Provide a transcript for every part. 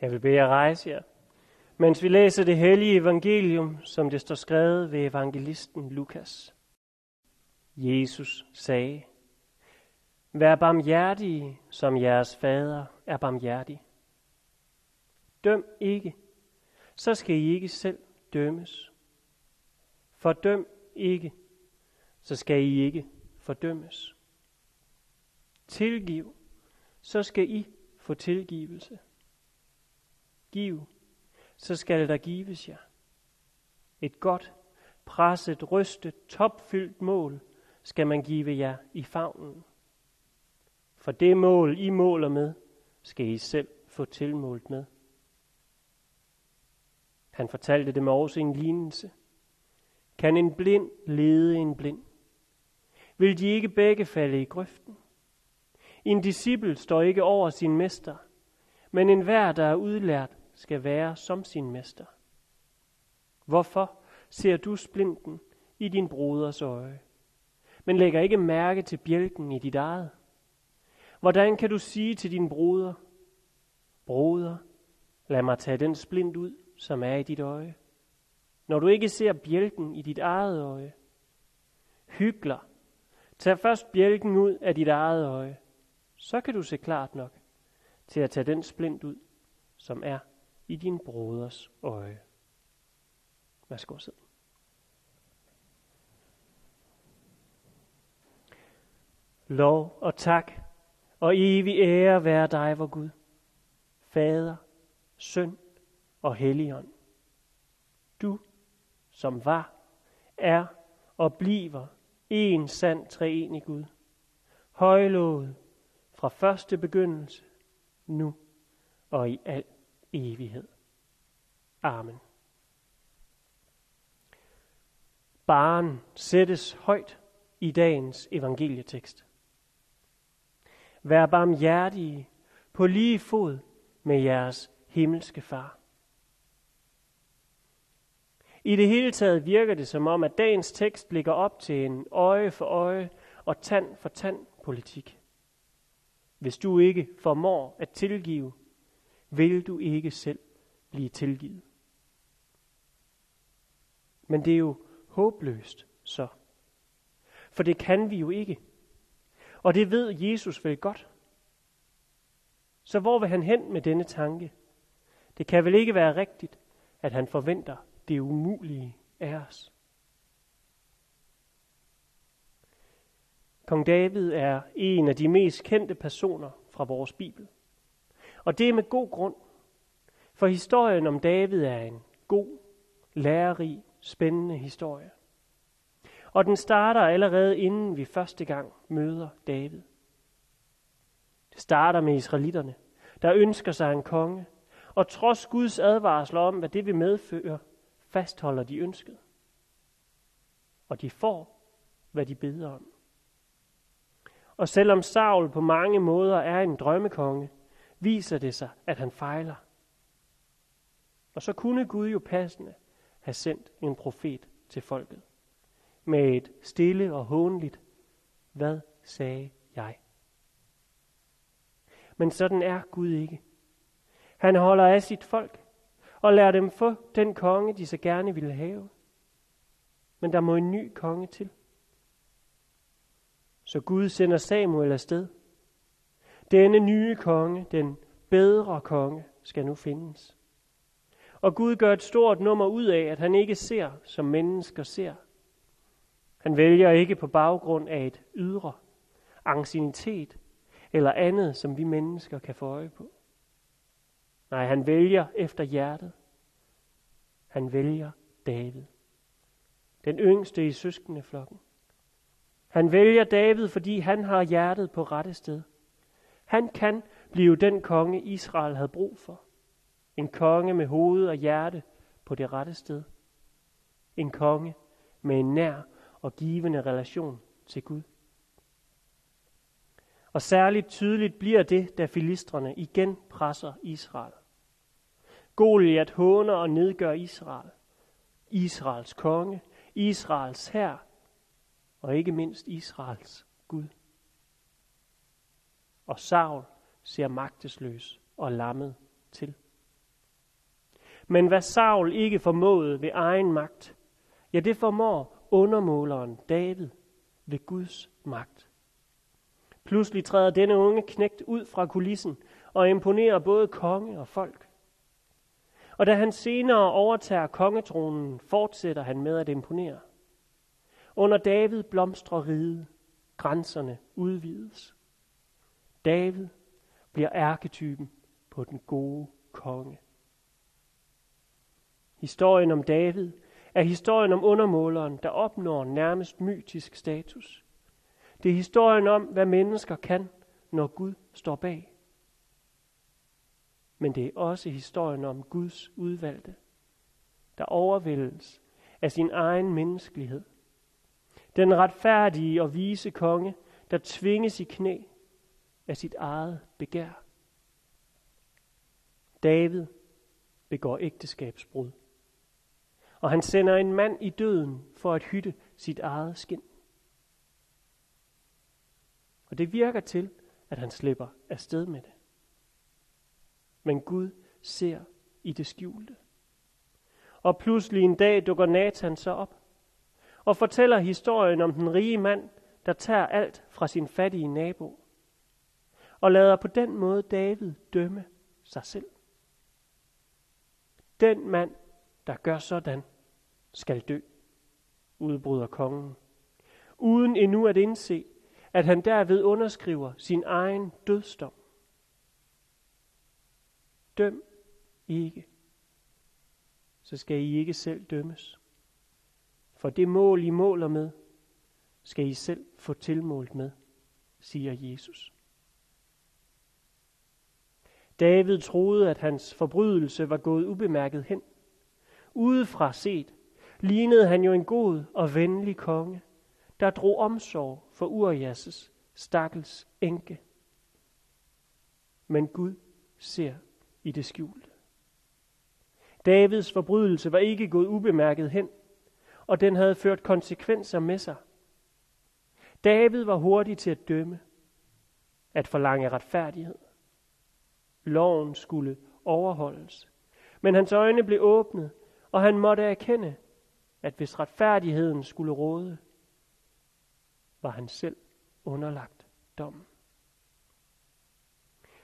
Jeg vil bede jer rejse jer, mens vi læser det hellige evangelium, som det står skrevet ved evangelisten Lukas. Jesus sagde, Vær barmhjertige, som jeres fader er barmhjertig. Døm ikke, så skal I ikke selv dømmes. Fordøm ikke, så skal I ikke fordømmes. Tilgiv, så skal I få tilgivelse. Giv, så skal der gives jer. Et godt, presset, rystet, topfyldt mål skal man give jer i favnen. For det mål, I måler med, skal I selv få tilmålt med. Han fortalte dem også en lignelse. Kan en blind lede en blind? Vil de ikke begge falde i grøften? En disciple står ikke over sin mester, men enhver, der er udlært, skal være som sin mester. Hvorfor ser du splinten i din broders øje, men lægger ikke mærke til bjælken i dit eget? Hvordan kan du sige til din broder, Broder, lad mig tage den splint ud, som er i dit øje, når du ikke ser bjælken i dit eget øje? Hygler, tag først bjælken ud af dit eget øje, så kan du se klart nok til at tage den splint ud, som er i din broders øje. Værsgo sid. Lov og tak og evig ære være dig, vor Gud, Fader, Søn og Helligånd. Du, som var, er og bliver en sand treenig Gud, højlovet fra første begyndelse, nu og i evighed. Amen. Baren sættes højt i dagens evangelietekst. Vær barmhjertige på lige fod med jeres himmelske far. I det hele taget virker det som om, at dagens tekst ligger op til en øje for øje og tand for tand politik. Hvis du ikke formår at tilgive, vil du ikke selv blive tilgivet. Men det er jo håbløst så. For det kan vi jo ikke. Og det ved Jesus vel godt. Så hvor vil han hen med denne tanke? Det kan vel ikke være rigtigt, at han forventer det umulige af os. Kong David er en af de mest kendte personer fra vores Bibel. Og det er med god grund, for historien om David er en god, lærerig, spændende historie. Og den starter allerede inden vi første gang møder David. Det starter med israelitterne, der ønsker sig en konge, og trods Guds advarsler om, hvad det vil medføre, fastholder de ønsket. Og de får, hvad de beder om. Og selvom Saul på mange måder er en drømmekonge, viser det sig, at han fejler. Og så kunne Gud jo passende have sendt en profet til folket med et stille og hånligt, hvad sagde jeg? Men sådan er Gud ikke. Han holder af sit folk og lader dem få den konge, de så gerne ville have. Men der må en ny konge til. Så Gud sender Samuel afsted. Denne nye konge, den bedre konge, skal nu findes. Og Gud gør et stort nummer ud af, at han ikke ser, som mennesker ser. Han vælger ikke på baggrund af et ydre, ancienitet eller andet, som vi mennesker kan få øje på. Nej, han vælger efter hjertet. Han vælger David. Den yngste i søskendeflokken. Han vælger David, fordi han har hjertet på rette sted. Han kan blive den konge, Israel havde brug for. En konge med hoved og hjerte på det rette sted. En konge med en nær og givende relation til Gud. Og særligt tydeligt bliver det, da filistrene igen presser Israel. Goliat håner og nedgør Israel. Israels konge, Israels hær og ikke mindst Israels Gud. Og Saul ser magtesløs og lammet til. Men hvad Saul ikke formåede ved egen magt, ja, det formår undermåleren David ved Guds magt. Pludselig træder denne unge knægt ud fra kulissen og imponerer både konge og folk. Og da han senere overtager kongetronen, fortsætter han med at imponere. Under David blomstrer riget, grænserne udvides. David bliver arketypen på den gode konge. Historien om David er historien om undermåleren, der opnår nærmest mytisk status. Det er historien om, hvad mennesker kan, når Gud står bag. Men det er også historien om Guds udvalgte, der overvældes af sin egen menneskelighed. Den retfærdige og vise konge, der tvinges i knæ af sit eget begær. David begår ægteskabsbrud. Og han sender en mand i døden for at hytte sit eget skin. Og det virker til, at han slipper afsted med det. Men Gud ser i det skjulte. Og pludselig en dag dukker Nathan så op og fortæller historien om den rige mand, der tager alt fra sin fattige nabo og lader på den måde David dømme sig selv. Den mand, der gør sådan, skal dø, udbryder kongen, uden endnu at indse, at han derved underskriver sin egen dødsdom. Døm ikke, så skal I ikke selv dømmes. For det mål, I måler med, skal I selv få tilmålt med, siger Jesus. David troede, at hans forbrydelse var gået ubemærket hen. Udefra set lignede han jo en god og venlig konge, der drog omsorg for Urias' stakkels enke. Men Gud ser i det skjulte. Davids forbrydelse var ikke gået ubemærket hen, og den havde ført konsekvenser med sig. David var hurtig til at dømme, at forlange retfærdighed. Loven skulle overholdes. Men hans øjne blev åbnet, og han måtte erkende, at hvis retfærdigheden skulle råde, var han selv underlagt dommen.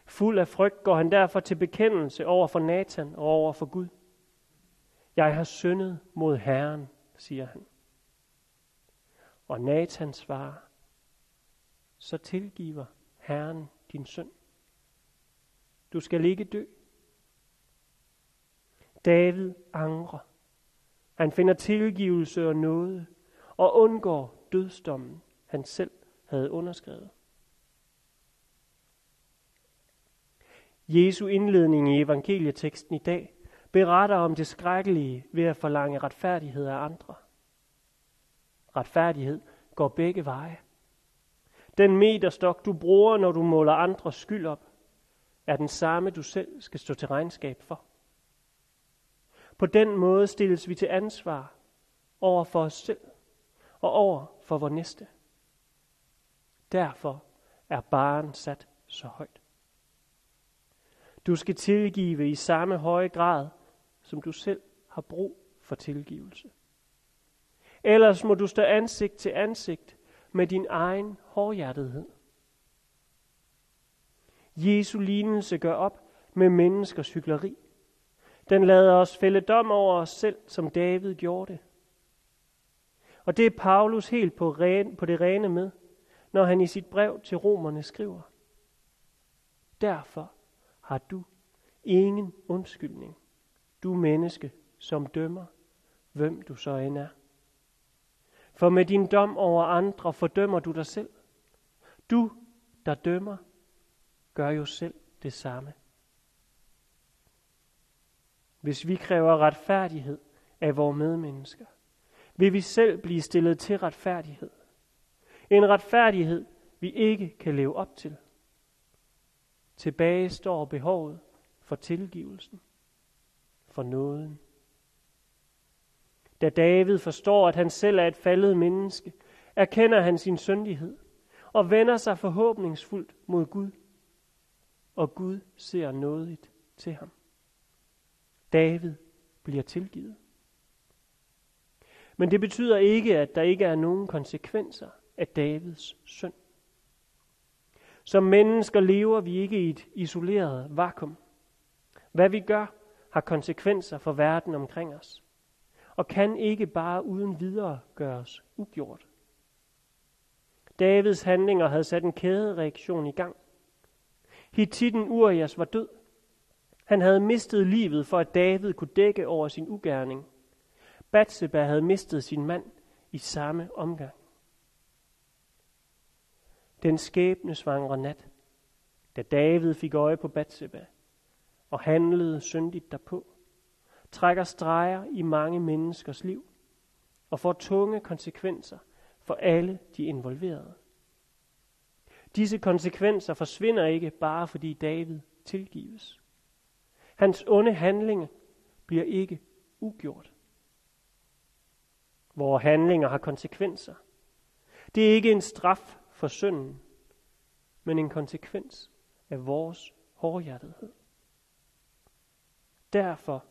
Fuld af frygt går han derfor til bekendelse over for Nathan og over for Gud. Jeg har syndet mod Herren, siger han. Og Nathan svarer, så tilgiver Herren din synd. Du skal ikke dø. David angrer. Han finder tilgivelse og nåde og undgår dødsdommen, han selv havde underskrevet. Jesu indledning i evangelieteksten i dag beretter om det skrækkelige ved at forlange retfærdighed af andre. Retfærdighed går begge veje. Den meterstok, du bruger, når du måler andres skyld op, er den samme, du selv skal stå til regnskab for. På den måde stilles vi til ansvar over for os selv og over for vores næste. Derfor er baren sat så højt. Du skal tilgive i samme høje grad, som du selv har brug for tilgivelse. Ellers må du stå ansigt til ansigt med din egen hårdhjertethed. Jesu lignelse gør op med menneskers hyggeleri. Den lader os fælde dom over os selv, som David gjorde det. Og det er Paulus helt på, ren, på det rene med, når han i sit brev til romerne skriver. Derfor har du ingen undskyldning, du menneske, som dømmer, hvem du så end er. For med din dom over andre fordømmer du dig selv. Du, der dømmer, gør jo selv det samme. Hvis vi kræver retfærdighed af vores medmennesker, vil vi selv blive stillet til retfærdighed. En retfærdighed, vi ikke kan leve op til. Tilbage står behovet for tilgivelsen, for nåden. Da David forstår, at han selv er et faldet menneske, erkender han sin syndighed og vender sig forhåbningsfuldt mod Gud. Og Gud ser nådigt til ham. David bliver tilgivet. Men det betyder ikke, at der ikke er nogen konsekvenser af Davids synd. Som mennesker lever vi ikke i et isoleret vakuum. Hvad vi gør, har konsekvenser for verden omkring os, og kan ikke bare uden videre gøres ugjort. Davids handlinger havde sat en kædereaktion i gang. Hittiten Urias var død. Han havde mistet livet for, at David kunne dække over sin ugerning. Batseba havde mistet sin mand i samme omgang. Den skæbnesvangre nat, da David fik øje på Batseba og handlede syndigt derpå, trækker streger i mange menneskers liv og får tunge konsekvenser for alle de involverede. Disse konsekvenser forsvinder ikke bare fordi David tilgives. Hans onde handlinger bliver ikke ugjort. Vores handlinger har konsekvenser. Det er ikke en straf for synden, men en konsekvens af vores hårdhjertethed. Derfor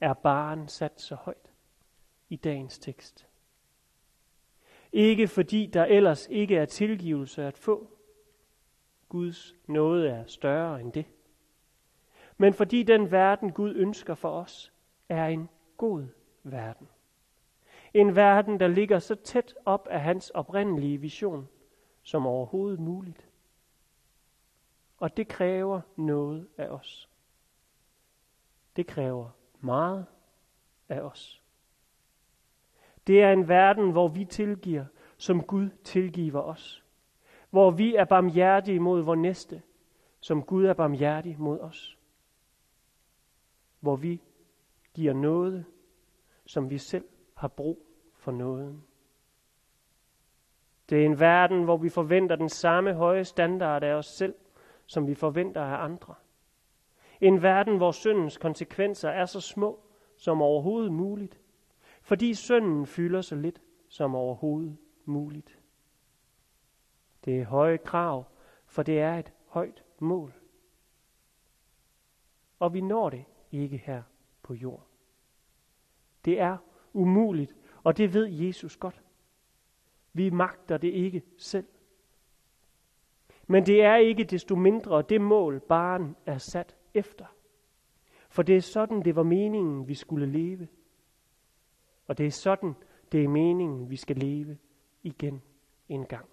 er baren sat så højt i dagens tekst. Ikke fordi der ellers ikke er tilgivelse at få. Guds nåde er større end det. Men fordi den verden Gud ønsker for os, er en god verden. En verden, der ligger så tæt op af hans oprindelige vision som overhovedet muligt. Og det kræver noget af os. Det kræver meget af os. Det er en verden, hvor vi tilgiver, som Gud tilgiver os. Hvor vi er barmhjertige mod vor næste, som Gud er barmhjertig mod os. Hvor vi giver noget, som vi selv har brug for nåden. Det er en verden, hvor vi forventer den samme høje standard af os selv, som vi forventer af andre. En verden, hvor syndens konsekvenser er så små som overhovedet muligt, fordi synden fylder så lidt som overhovedet muligt. Det er høje krav, for det er et højt mål. Og vi når det ikke her på jord. Det er umuligt, og det ved Jesus godt. Vi magter det ikke selv. Men det er ikke desto mindre det mål, barn er sat efter. For det er sådan, det var meningen, vi skulle leve. Og det er sådan, det er meningen, vi skal leve igen en gang.